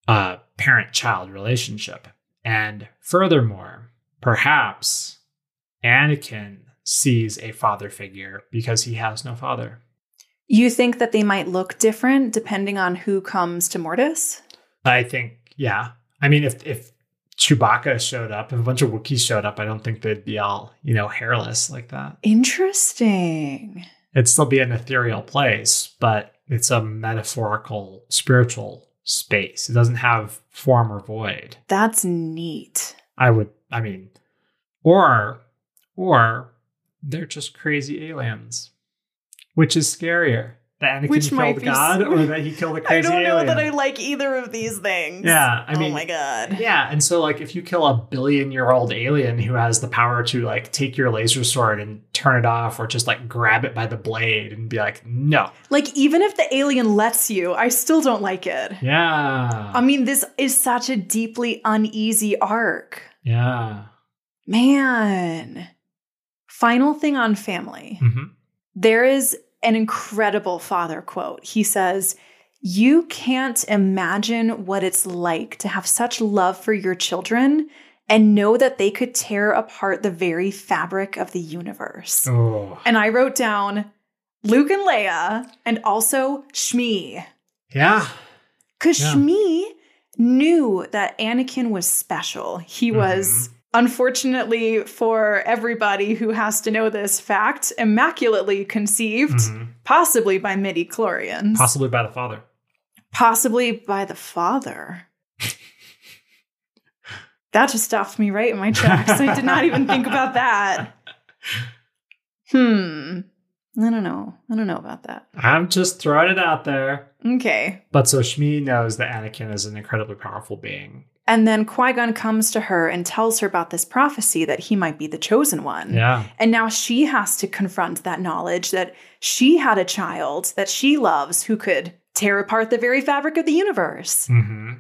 a parent child relationship. And furthermore, perhaps Anakin sees a father figure because he has no father. You think that they might look different depending on who comes to Mortis? I think, yeah. I mean, if if Chewbacca showed up, if a bunch of Wookiees showed up, I don't think they'd be all, you know, hairless like that. Interesting. It'd still be an ethereal place, but it's a metaphorical, spiritual space. It doesn't have form or void. That's neat. I would, I mean, or, or they're just crazy aliens, which is scarier. That Anakin Which killed God s- or that he killed a crazy alien? I don't know alien. that I like either of these things. Yeah, I oh mean, oh my god. Yeah, and so like if you kill a billion year old alien who has the power to like take your laser sword and turn it off or just like grab it by the blade and be like, no. Like even if the alien lets you, I still don't like it. Yeah. I mean, this is such a deeply uneasy arc. yeah. Man. Final thing on family. hmm There is an incredible father quote. He says, You can't imagine what it's like to have such love for your children and know that they could tear apart the very fabric of the universe. Oh. And I wrote down Luke and Leia and also Shmi. Yeah. Because Yeah. Shmi knew that Anakin was special. He was, unfortunately for everybody who has to know this fact, immaculately conceived, Mhm. possibly by midi chlorians, Possibly by the father. possibly by the father. that just stopped me right in my tracks. I did not even think about that. Hmm. I don't know. I don't know about that. I'm just throwing it out there. Okay. But so Shmi knows that Anakin is an incredibly powerful being. And then Qui Gon comes to her and tells her about this prophecy that he might be the chosen one. Yeah. And now she has to confront that knowledge that she had a child that she loves who could tear apart the very fabric of the universe. hmm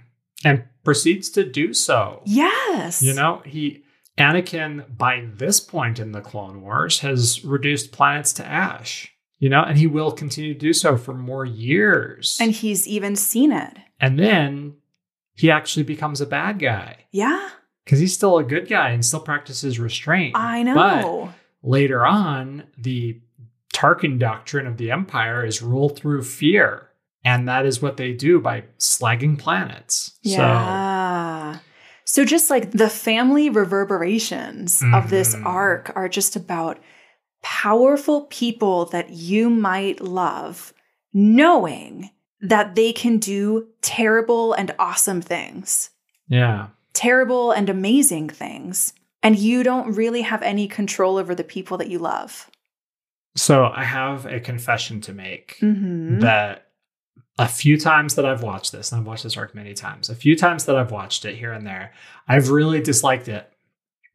And proceeds to do so. Yes. You know, he Anakin by this point in the Clone Wars has reduced planets to ash. You know, and he will continue to do so for more years. And he's even seen it. and then he actually becomes a bad guy Yeah, because he's still a good guy and still practices restraint. I know. But later on, the Tarkin doctrine of the Empire is rule through fear. And that is what they do by slagging planets. yeah. So, just like the family reverberations of this Mhm. arc are just about powerful people that you might love, knowing that they can do terrible and awesome things, yeah. terrible and amazing things, and you don't really have any control over the people that you love. So I have a confession to make Mm-hmm. that a few times that I've watched this, and I've watched this arc many times, a few times that I've watched it here and there, I've really disliked it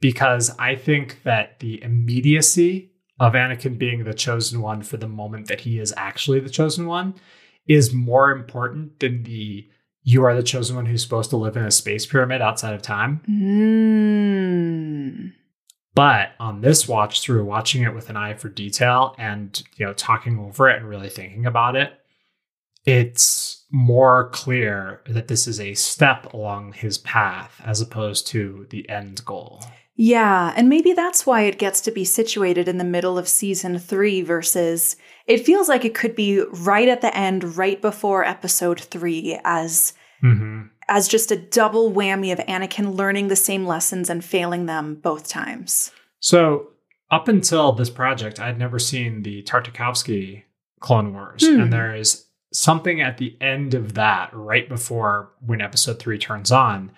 because I think that the immediacy of Anakin being the chosen one for the moment that he is actually the chosen one is more important than the you are the chosen one who's supposed to live in a space pyramid outside of time. Mm. But on this watch through, watching it with an eye for detail and you know talking over it and really thinking about it, it's more clear that this is a step along his path as opposed to the end goal. Yeah, and maybe that's why it gets to be situated in the middle of season three versus it feels like it could be right at the end, right before episode three, as Mm-hmm. as just a double whammy of Anakin learning the same lessons and failing them both times. So, up until this project, I'd never seen the Tartakovsky Clone Wars. Hmm. And there is something at the end of that, right before when episode three turns on,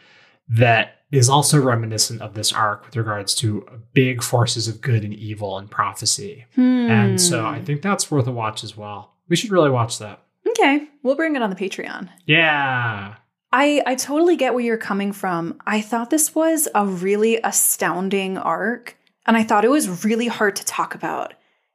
that is also reminiscent of this arc with regards to big forces of good and evil and prophecy. And so I Hmm. think that's worth a watch as well. We should really watch that. Okay, we'll bring it on the Patreon. Yeah. I I totally get where you're coming from. I thought this was a really astounding arc, and I thought it was really hard to talk about.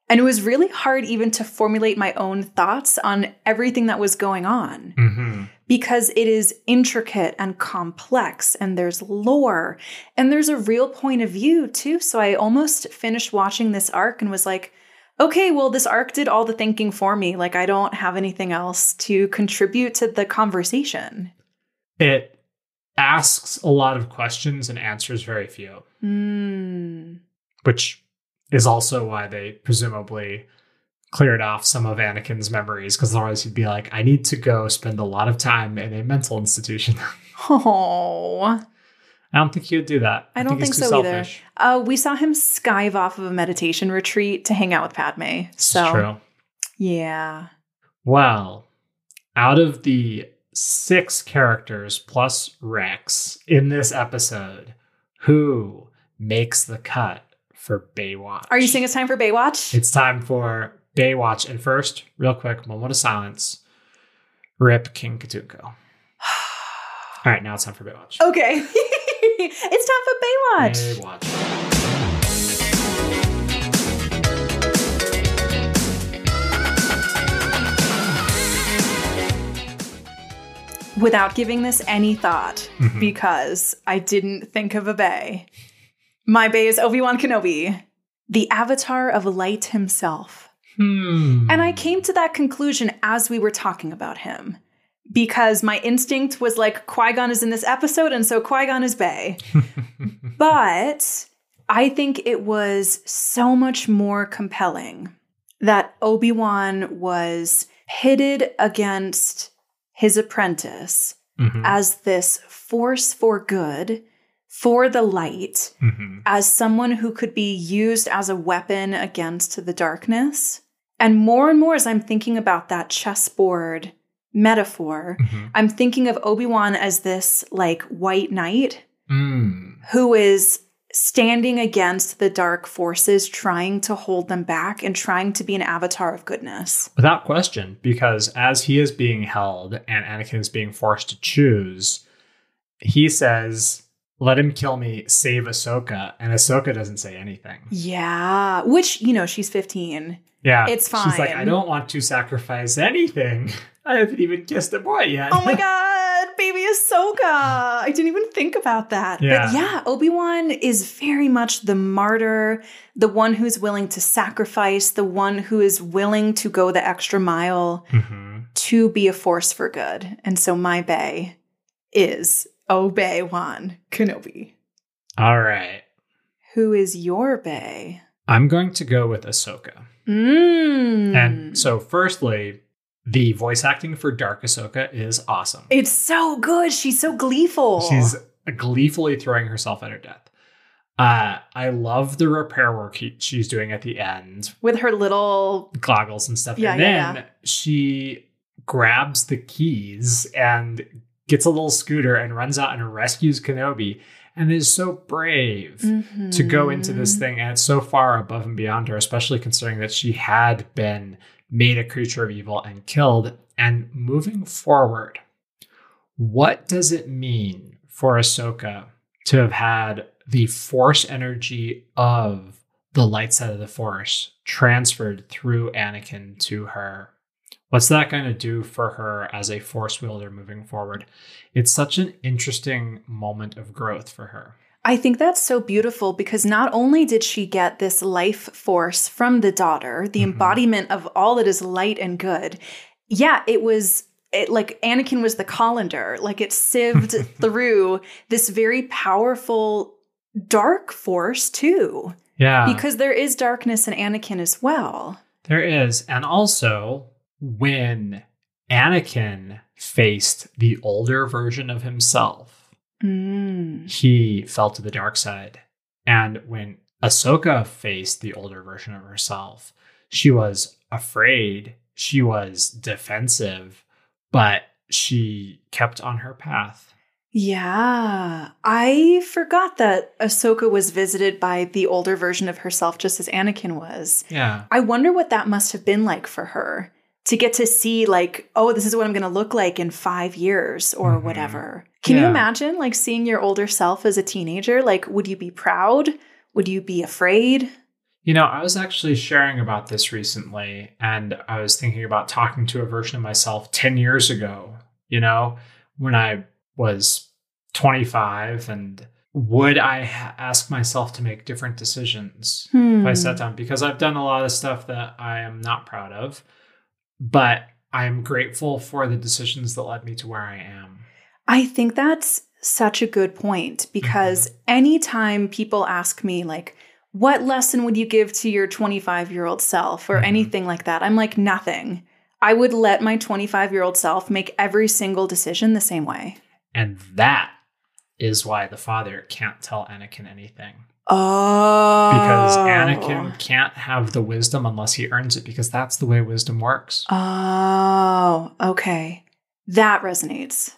And it was really hard even to formulate my own thoughts on everything that was going on hmm because it is intricate and complex and there's lore and there's a real point of view too. So I almost finished watching this arc and was like, okay, well, this arc did all the thinking for me. Like, I don't have anything else to contribute to the conversation. It asks a lot of questions and answers very few. Hmm. which is also why they presumably cleared off some of Anakin's memories because otherwise he'd be like, I need to go spend a lot of time in a mental institution. Oh, I don't think he would do that. I don't he's think too so either. uh, we saw him skive off of a meditation retreat to hang out with Padme. So, true. yeah. Well, out of the six characters plus Rex in this episode, who makes the cut for Baywatch? Are you saying it's time for Baywatch? It's time for Baywatch. And first, real quick, moment of silence. Rip King Katuunko. All right, now it's time for Baywatch. okay. it's time for Baywatch. Baywatch. Without giving this any thought, Mhm. because I didn't think of a Bay. My Bay is Obi Wan Kenobi, the avatar of light himself. Hmm. And I came to that conclusion as we were talking about him. Because my instinct was like, Qui Gon is in this episode, and so Qui Gon is Bay. But I think it was so much more compelling that Obi Wan was pitted against his apprentice Mhm. as this force for good, for the light, Mhm. as someone who could be used as a weapon against the darkness. And more and more, as I'm thinking about that chessboard metaphor, Mhm. I'm thinking of Obi Wan as this like white knight Mm. who is standing against the dark forces, trying to hold them back and trying to be an avatar of goodness. Without question, because as he is being held and Anakin is being forced to choose, he says, Let him kill me, save Ahsoka. And Ahsoka doesn't say anything. Yeah, which, you know, she's 15. Yeah. It's fine. She's like. I don't want to sacrifice anything. I haven't even kissed a boy yet. Oh my god, baby Ahsoka. I didn't even think about that. Yeah. But yeah, Obi-Wan is very much the martyr, the one who's willing to sacrifice, the one who is willing to go the extra mile Mhm. to be a force for good. And so my bay is Obi-Wan Kenobi. All right. Who is your bay? I'm going to go with Ahsoka. Mm. And so, firstly, the voice acting for Dark Ahsoka is awesome. it's so good. She's so gleeful. She's gleefully throwing herself at her death. Uh, I love the repair work he, she's doing at the end, with her little goggles and stuff. Yeah, and yeah, then she grabs the keys and gets a little scooter and runs out and rescues Kenobi and is so brave to go into this Mhm. thing. And it's so far above and beyond her, especially considering that she had been made a creature of evil and killed. And moving forward, what does it mean for Ahsoka to have had the force energy of the light side of the force transferred through Anakin to her? What's that going to do for her as a force wielder moving forward? It's such an interesting moment of growth for her. I think that's so beautiful because not only did she get this life force from the daughter, the Mhm. embodiment of all that is light and good, yeah, it was it like Anakin was the colander. Like it sieved through this very powerful dark force too. Yeah. Because there is darkness in Anakin as well. There is. And also, when Anakin faced the older version of himself, Mm. he fell to the dark side. And when Ahsoka faced the older version of herself, she was afraid, she was defensive, but she kept on her path. Yeah. I forgot that Ahsoka was visited by the older version of herself just as Anakin was. Yeah. I wonder what that must have been like for her to get to see, like, oh, this is what I'm going to look like in five years or Mhm. whatever. Can you imagine, like, seeing your older self as a teenager? Like, would you be proud? Would you be afraid? You know, I was actually sharing about this recently, and I was thinking about talking to a version of myself 10 years ago, you know, when I was 25. And would I ha- ask myself to make different decisions Hmm. if I sat down? Because I've done a lot of stuff that I am not proud of, but I am grateful for the decisions that led me to where I am. I think that's such a good point because anytime people ask me, like, what lesson would you give to your 25 year old self or Mhm. anything like that? I'm like, nothing. I would let my 25 year old self make every single decision the same way. And that is why the father can't tell Anakin anything. Oh. because Anakin can't have the wisdom unless he earns it because that's the way wisdom works. Oh, okay. That resonates.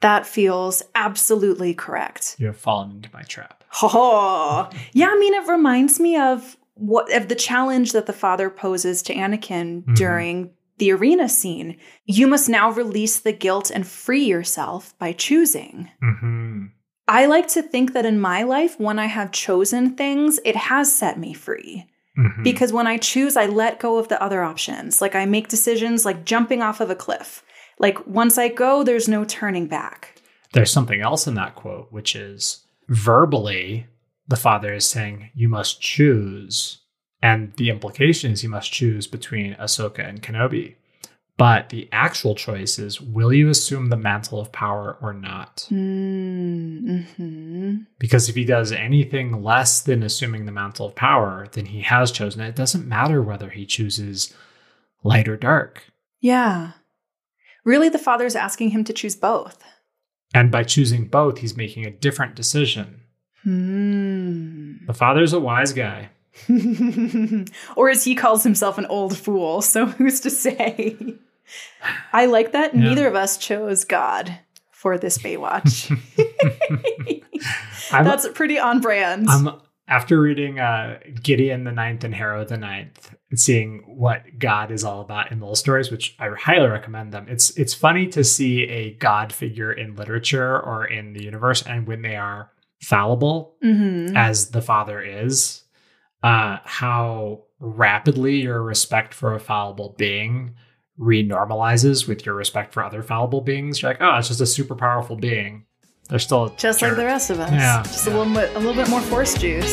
That feels absolutely correct. You have fallen into my trap. Oh, yeah. I mean, it reminds me of what of the challenge that the father poses to Anakin Mhm. during the arena scene. You must now release the guilt and free yourself by choosing. hmm I like to think that in my life, when I have chosen things, it has set me free. hmm Because when I choose, I let go of the other options. Like I make decisions like jumping off of a cliff. Like once I go, there's no turning back. There's something else in that quote, which is verbally, the father is saying, You must choose. And the implication is you must choose between Ahsoka and Kenobi. But the actual choice is will you assume the mantle of power or not? Mm-hmm. Because if he does anything less than assuming the mantle of power, then he has chosen it. It doesn't matter whether he chooses light or dark. Yeah. Really, the father's asking him to choose both. And by choosing both, he's making a different decision. Hmm. The father's a wise guy. or as he calls himself, an old fool. So who's to say? I like that Yeah. neither of us chose God for this Baywatch. That's pretty on brand. I'm after reading uh, Gideon the Ninth and Harrow the Ninth, and seeing what God is all about in those stories, which I highly recommend them. It's it's funny to see a God figure in literature or in the universe, and when they are fallible, Mhm. as the father is, uh, how rapidly your respect for a fallible being renormalizes with your respect for other fallible beings. You're like, oh, it's just a super powerful being. They're still Just like the rest of us. Yeah, Just yeah. a little bit a little bit more force juice.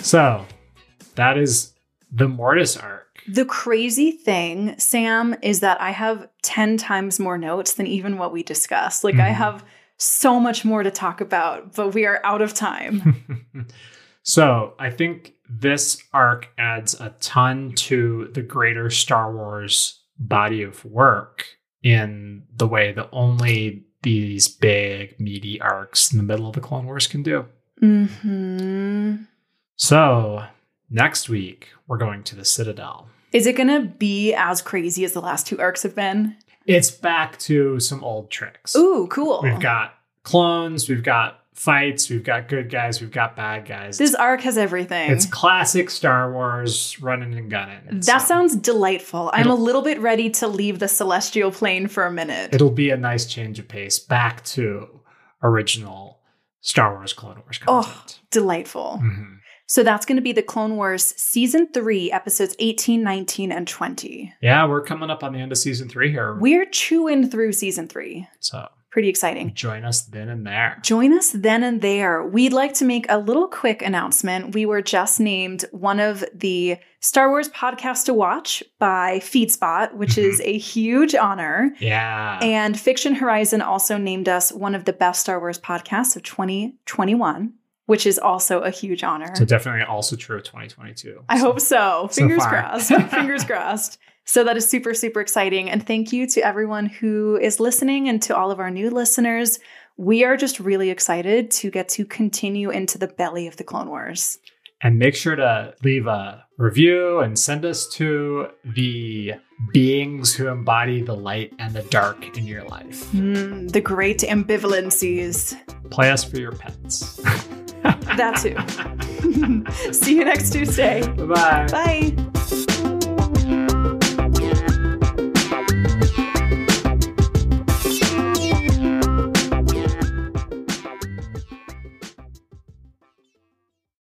So that is the Mortis arc. The crazy thing, Sam, is that I have 10 times more notes than even what we discussed. Like, I Mhm. have so much more to talk about, but we are out of time. so I think this arc adds a ton to the greater Star Wars body of work in the way that only these big, meaty arcs in the middle of the Clone Wars can do. hmm So next week, we're going to the Citadel. Is it going to be as crazy as the last two arcs have been? It's back to some old tricks. Ooh, cool. We've got clones, we've got fights, we've got good guys, we've got bad guys. this arc has everything. it's classic Star Wars running and gunning. that So sounds delightful. I'm a It'll- little bit ready to leave the celestial plane for a minute. It'll be a nice change of pace back to original Star Wars Clone Wars content. Oh. Delightful. Mhm. So that's going to be the Clone Wars season three, episodes 18, 19, and 20. Yeah, we're coming up on the end of season three here. We're chewing through season three. so Pretty exciting. Join us then and there. Join us then and there. We'd like to make a little quick announcement. We were just named one of the Star Wars podcasts to watch by FeedSpot, which Mhm. is a huge honor. Yeah. And Fiction Horizon also named us one of the best Star Wars podcasts of 2021, which is also a huge honor. so definitely also true of 2022. I hope so. So Fingers far. crossed. Fingers crossed. So that is super, super exciting. And thank you to everyone who is listening and to all of our new listeners. We are just really excited to get to continue into the belly of the Clone Wars. And make sure to leave a review and send us to the beings who embody the light and the dark in your life. Mm, the great ambivalencies. Play us for your pets. that too. See you next Tuesday. Bye-bye. Bye.